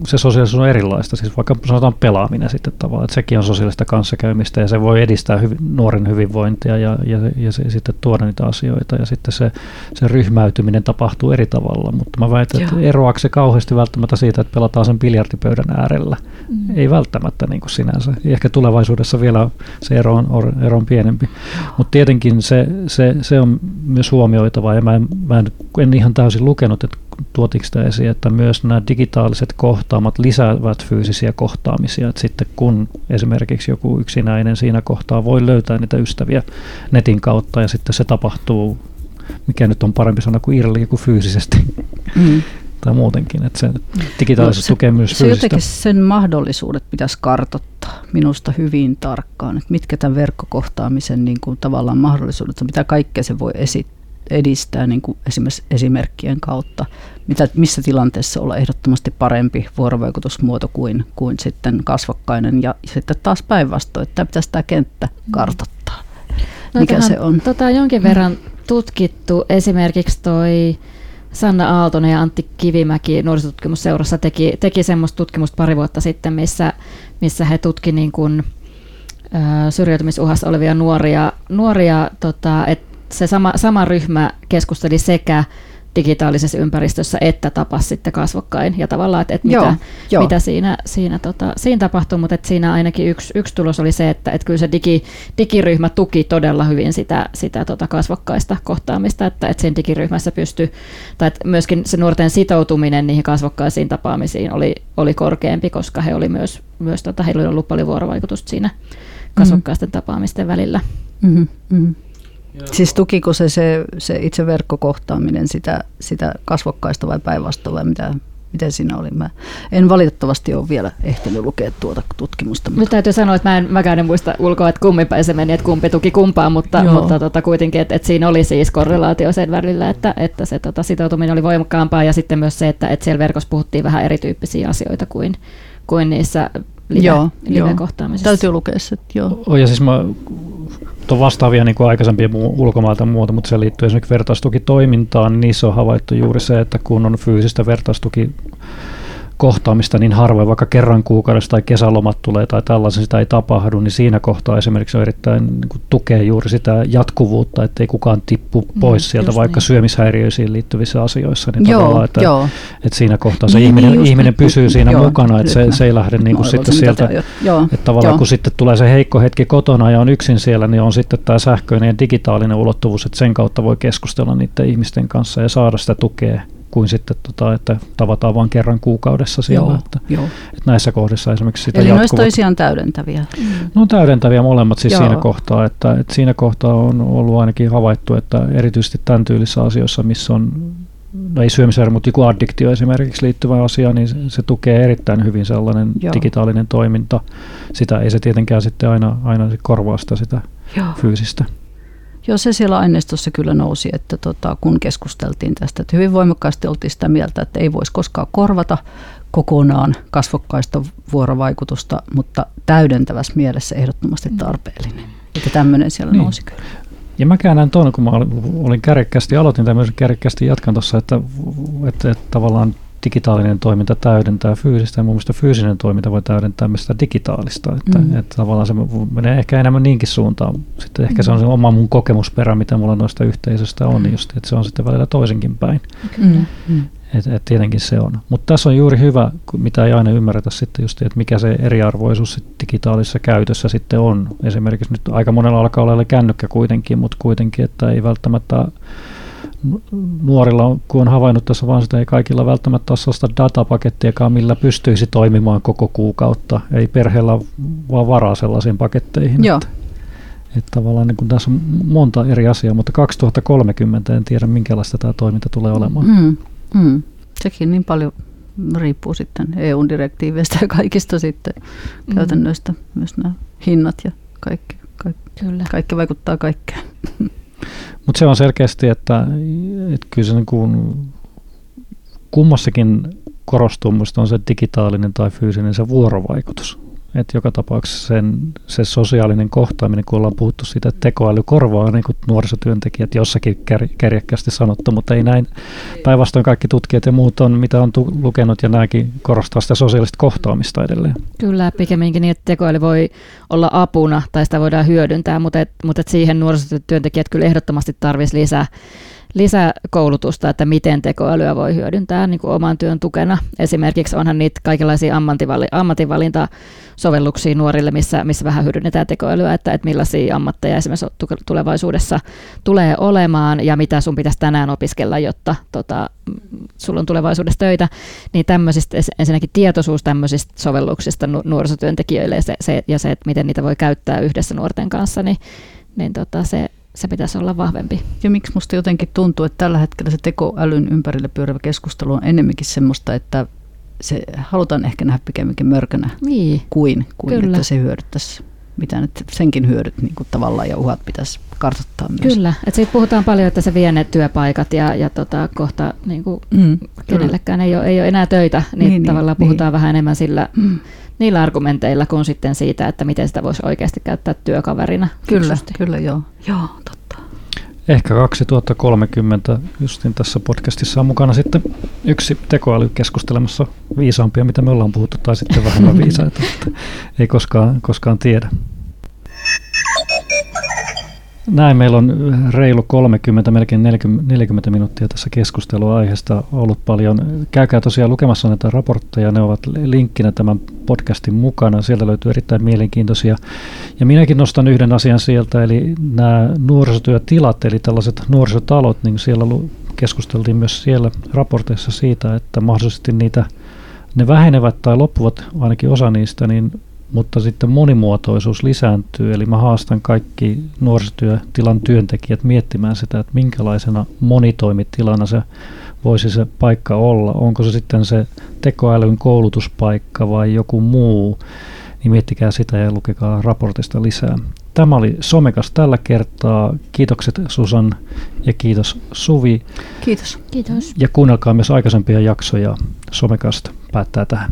S2: se sosiaalisuus on erilaista, siis vaikka sanotaan pelaaminen sitten tavallaan, että sekin on sosiaalista kanssakäymistä ja se voi edistää hyvi, nuoren hyvinvointia ja, ja, ja se, sitten tuoda niitä asioita ja sitten se, se ryhmäytyminen tapahtuu eri tavalla, mutta mä väitän, että eroaako se kauheasti välttämättä siitä, että pelataan sen biljardipöydän äärellä, mm. ei välttämättä niin kuin sinänsä, ehkä tulevaisuudessa vielä se ero on, ero on pienempi, mutta tietenkin se, se, se on myös huomioitava ja mä en, mä en, en ihan täysin lukenut, että tuotiko sitä esiin, että myös nämä digitaaliset kohtaamat lisäävät fyysisiä kohtaamisia. Että sitten kun esimerkiksi joku yksinäinen siinä kohtaa voi löytää niitä ystäviä netin kautta ja sitten se tapahtuu, mikä nyt on parempi sana kuin irli kuin fyysisesti. Mm. tai muutenkin, että se digitaalisesti no, se, tukee myös
S3: se fyysistä. jotenkin sen mahdollisuudet pitäisi kartottaa minusta hyvin tarkkaan, että mitkä tämän verkkokohtaamisen niin kuin tavallaan mahdollisuudet, mitä kaikkea se voi esittää edistää niin kuin esimerkiksi esimerkkien kautta, mitä, missä tilanteessa olla ehdottomasti parempi vuorovaikutusmuoto kuin, kuin sitten kasvokkainen ja sitten taas päinvastoin, että pitäisi tämä kenttä mm. kartoittaa, no, mikä se on.
S4: Tota, jonkin verran tutkittu esimerkiksi toi Sanna Aaltonen ja Antti Kivimäki nuorisotutkimusseurassa teki, teki semmoista tutkimusta pari vuotta sitten, missä, missä he tutki niin kuin, syrjäytymisuhassa olevia nuoria, nuoria tota, että se sama, sama ryhmä keskusteli sekä digitaalisessa ympäristössä että tapas sitten kasvokkain ja tavallaan, että, että joo, mitä, joo. mitä siinä, siinä, tota, siinä tapahtui, mutta että siinä ainakin yksi, yksi tulos oli se, että, että kyllä se digi, digiryhmä tuki todella hyvin sitä, sitä tota kasvokkaista kohtaamista, että, että siinä digiryhmässä pystyi, tai että myöskin se nuorten sitoutuminen niihin kasvokkaisiin tapaamisiin oli, oli korkeampi, koska he oli myös, myös tota, heillä oli ollut paljon vuorovaikutusta siinä kasvokkaisten mm-hmm. tapaamisten välillä. Mm-hmm. Mm-hmm.
S3: Siis tukiko se, se, se itse verkkokohtaaminen sitä, sitä kasvokkaista vai päinvastoin vai mitä, miten siinä oli? Mä en valitettavasti ole vielä ehtinyt lukea tuota tutkimusta.
S4: Mutta... Nyt täytyy sanoa, että mä en mäkään en muista ulkoa, että kummin päin se meni, että kumpi tuki kumpaa, mutta, mutta tota, kuitenkin, että, että siinä oli siis korrelaatio sen välillä, että, että se tota, sitoutuminen oli voimakkaampaa ja sitten myös se, että, että siellä verkossa puhuttiin vähän erityyppisiä asioita kuin, kuin niissä live, joo, live-kohtaamisissa.
S3: Joo. Täytyy lukea se, joo.
S2: Oh, ja siis mä on vastaavia niin kuin aikaisempia ulkomailta muuta, mutta se liittyy esimerkiksi vertaistukitoimintaan, niin niissä on havaittu juuri se, että kun on fyysistä vertaistuki kohtaamista niin harvoin, vaikka kerran kuukaudessa tai kesälomat tulee tai tällaisen sitä ei tapahdu, niin siinä kohtaa esimerkiksi on erittäin niin kuin, tukee juuri sitä jatkuvuutta, ettei kukaan tippu mm, pois mm, sieltä vaikka niin. syömishäiriöisiin liittyvissä asioissa. Niin joo, että, joo. että siinä kohtaa se niin, ihminen, niin, ihminen pysyy niin, siinä joo, mukana, että se, se ei lähde niin kuin no, sitten sieltä, joo, että tavallaan joo. kun sitten tulee se heikko hetki kotona ja on yksin siellä, niin on sitten tämä sähköinen ja digitaalinen ulottuvuus, että sen kautta voi keskustella niiden ihmisten kanssa ja saada sitä tukea kuin sitten, tota, että tavataan vain kerran kuukaudessa siellä. Joo, että, joo. Että näissä kohdissa esimerkiksi sitä
S3: Eli jatkuvat, toisiaan täydentäviä.
S2: Mm. No täydentäviä molemmat siis joo. siinä kohtaa, että, että siinä kohtaa on ollut ainakin havaittu, että erityisesti tämän tyylisissä asioissa, missä on no ei syömisääri, mutta joku addiktio esimerkiksi liittyvä asia, niin se, se tukee erittäin hyvin sellainen Joo. digitaalinen toiminta. Sitä ei se tietenkään sitten aina, aina korvaa sitä, sitä Joo. fyysistä.
S3: Joo, se siellä aineistossa kyllä nousi, että tota, kun keskusteltiin tästä, että hyvin voimakkaasti oltiin sitä mieltä, että ei voisi koskaan korvata kokonaan kasvokkaista vuorovaikutusta, mutta täydentävässä mielessä ehdottomasti mm. tarpeellinen. Että tämmöinen siellä niin. nousi kyllä.
S2: Ja mä käännän tuon, kun mä olin kärkkästi, aloitin tämmöisen kärkkästi jatkan tuossa, että, että, että tavallaan digitaalinen toiminta täydentää fyysistä ja mun mielestä fyysinen toiminta voi täydentää myös sitä digitaalista. Että, mm. että tavallaan se menee ehkä enemmän niinkin suuntaan. Sitten ehkä mm. se on se oma mun kokemusperä, mitä mulla noista yhteisöistä on, mm. just, että se on sitten välillä toisenkin päin. Mm. Mm. Et, et tietenkin se on. Mutta tässä on juuri hyvä, mitä ei aina ymmärretä sitten just, että mikä se eriarvoisuus digitaalisessa käytössä sitten on. Esimerkiksi nyt aika monella alkaa olla kännykkä kuitenkin, mutta kuitenkin, että ei välttämättä nuorilla, kun on havainnut tässä vaan sitä, ei kaikilla välttämättä ole sellaista datapakettiakaan, millä pystyisi toimimaan koko kuukautta. Ei perheellä vaan varaa sellaisiin paketteihin.
S3: Joo.
S2: Että, että tavallaan niin kun tässä on monta eri asiaa, mutta 2030 en tiedä, minkälaista tämä toiminta tulee olemaan.
S3: Mm, mm. Sekin niin paljon riippuu sitten EU-direktiiveistä ja kaikista sitten mm. käytännöistä, myös nämä hinnat ja kaikki. Kaikki, Kyllä. kaikki vaikuttaa kaikkeen.
S2: Mutta se on selkeästi, että, että kyllä se niin kuin kummassakin korostuu, on se digitaalinen tai fyysinen se vuorovaikutus. Että joka tapauksessa sen, se sosiaalinen kohtaaminen, kun ollaan puhuttu siitä, että tekoäly korvaa niin kuin nuorisotyöntekijät jossakin kär, kärjekkäästi sanottu, mutta ei näin. Päinvastoin kaikki tutkijat ja muut on, mitä on tu- lukenut ja nämäkin korostaa sitä sosiaalista kohtaamista edelleen.
S4: Kyllä, pikemminkin niin, että tekoäly voi olla apuna tai sitä voidaan hyödyntää, mutta, et, mutta et siihen nuorisotyöntekijät kyllä ehdottomasti tarvitsisi lisää lisäkoulutusta, että miten tekoälyä voi hyödyntää niin kuin oman työn tukena. Esimerkiksi onhan niitä kaikenlaisia ammattivalintasovelluksia nuorille, missä, missä vähän hyödynnetään tekoälyä, että, että millaisia ammatteja esimerkiksi tulevaisuudessa tulee olemaan ja mitä sun pitäisi tänään opiskella, jotta tota, sulla on tulevaisuudessa töitä, niin tämmöisistä, ensinnäkin tietoisuus tämmöisistä sovelluksista nuorisotyöntekijöille ja se, se, ja se, että miten niitä voi käyttää yhdessä nuorten kanssa, niin, niin tota, se, se pitäisi olla vahvempi.
S3: Ja miksi musta jotenkin tuntuu, että tällä hetkellä se tekoälyn ympärille pyörivä keskustelu on enemmänkin semmoista, että se halutaan ehkä nähdä pikemminkin mörkönä niin. kuin, kuin että se hyödyttäisi mitä nyt senkin hyödyt niin kuin tavallaan ja uhat pitäisi kartoittaa myös.
S4: Kyllä, että siitä puhutaan paljon, että se vie ne työpaikat ja, ja tota, kohta niin kuin mm, kenellekään ei ole, ei ole enää töitä, niin, niin tavallaan niin, puhutaan niin. vähän enemmän sillä, mm niillä argumenteilla kuin sitten siitä, että miten sitä voisi oikeasti käyttää työkaverina.
S3: Kyllä, fiksusti. kyllä joo. Joo, totta.
S2: Ehkä 2030 justin tässä podcastissa on mukana sitten yksi tekoäly keskustelemassa viisaampia, mitä me ollaan puhuttu, tai sitten vähemmän viisaita. ei koskaan, koskaan tiedä. Näin, meillä on reilu 30, melkein 40, 40 minuuttia tässä keskustelua aiheesta ollut paljon. Käykää tosiaan lukemassa näitä raportteja, ne ovat linkkinä tämän podcastin mukana. Sieltä löytyy erittäin mielenkiintoisia. Ja minäkin nostan yhden asian sieltä, eli nämä nuorisotyötilat, eli tällaiset nuorisotalot, niin siellä keskusteltiin myös siellä raporteissa siitä, että mahdollisesti niitä ne vähenevät tai loppuvat ainakin osa niistä, niin mutta sitten monimuotoisuus lisääntyy, eli mä haastan kaikki nuorisotyötilan työntekijät miettimään sitä, että minkälaisena monitoimitilana se voisi se paikka olla. Onko se sitten se tekoälyn koulutuspaikka vai joku muu, niin miettikää sitä ja lukekaa raportista lisää. Tämä oli Somekas tällä kertaa. Kiitokset Susan ja kiitos Suvi.
S3: Kiitos.
S4: Kiitos.
S2: Ja kuunnelkaa myös aikaisempia jaksoja. Somekast päättää tähän.